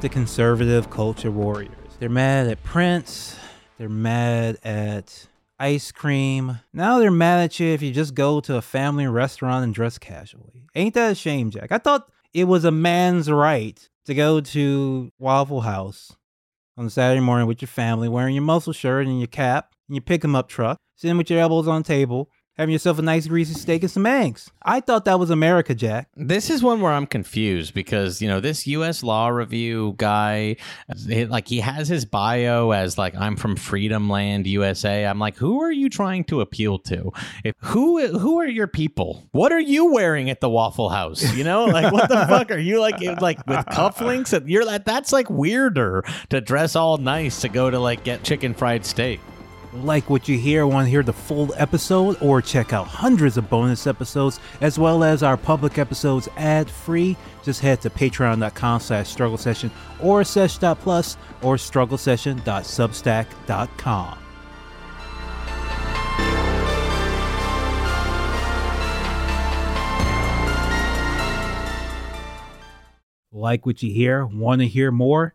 the conservative culture warriors. They're mad at Prince. They're mad at ice cream. Now they're mad at you if you just go to a family restaurant and dress casually. Ain't that a shame, Jack? I thought it was a man's right to go to Waffle House on Saturday morning with your family wearing your muscle shirt and your cap and your pick 'em up truck, sitting with your elbows on the table, having yourself a nice greasy steak and some eggs. I thought that was America, Jack. This is one where I'm confused because you know this U.S. Law Review guy, it- like he has his bio as like I'm from Freedom Land, USA. I'm like, who are you trying to appeal to? If who who are your people? What are you wearing at the Waffle House? You know, like what the fuck are you like like with cufflinks? And you're like that's like weirder to dress all nice to go to like get chicken fried steak. Like what you hear, want to hear the full episode or check out hundreds of bonus episodes as well as our public episodes ad free? Just head to patreon.com slash struggle session or sesh.plus or strugglesession.substack.com. Like what you hear? Want to hear more?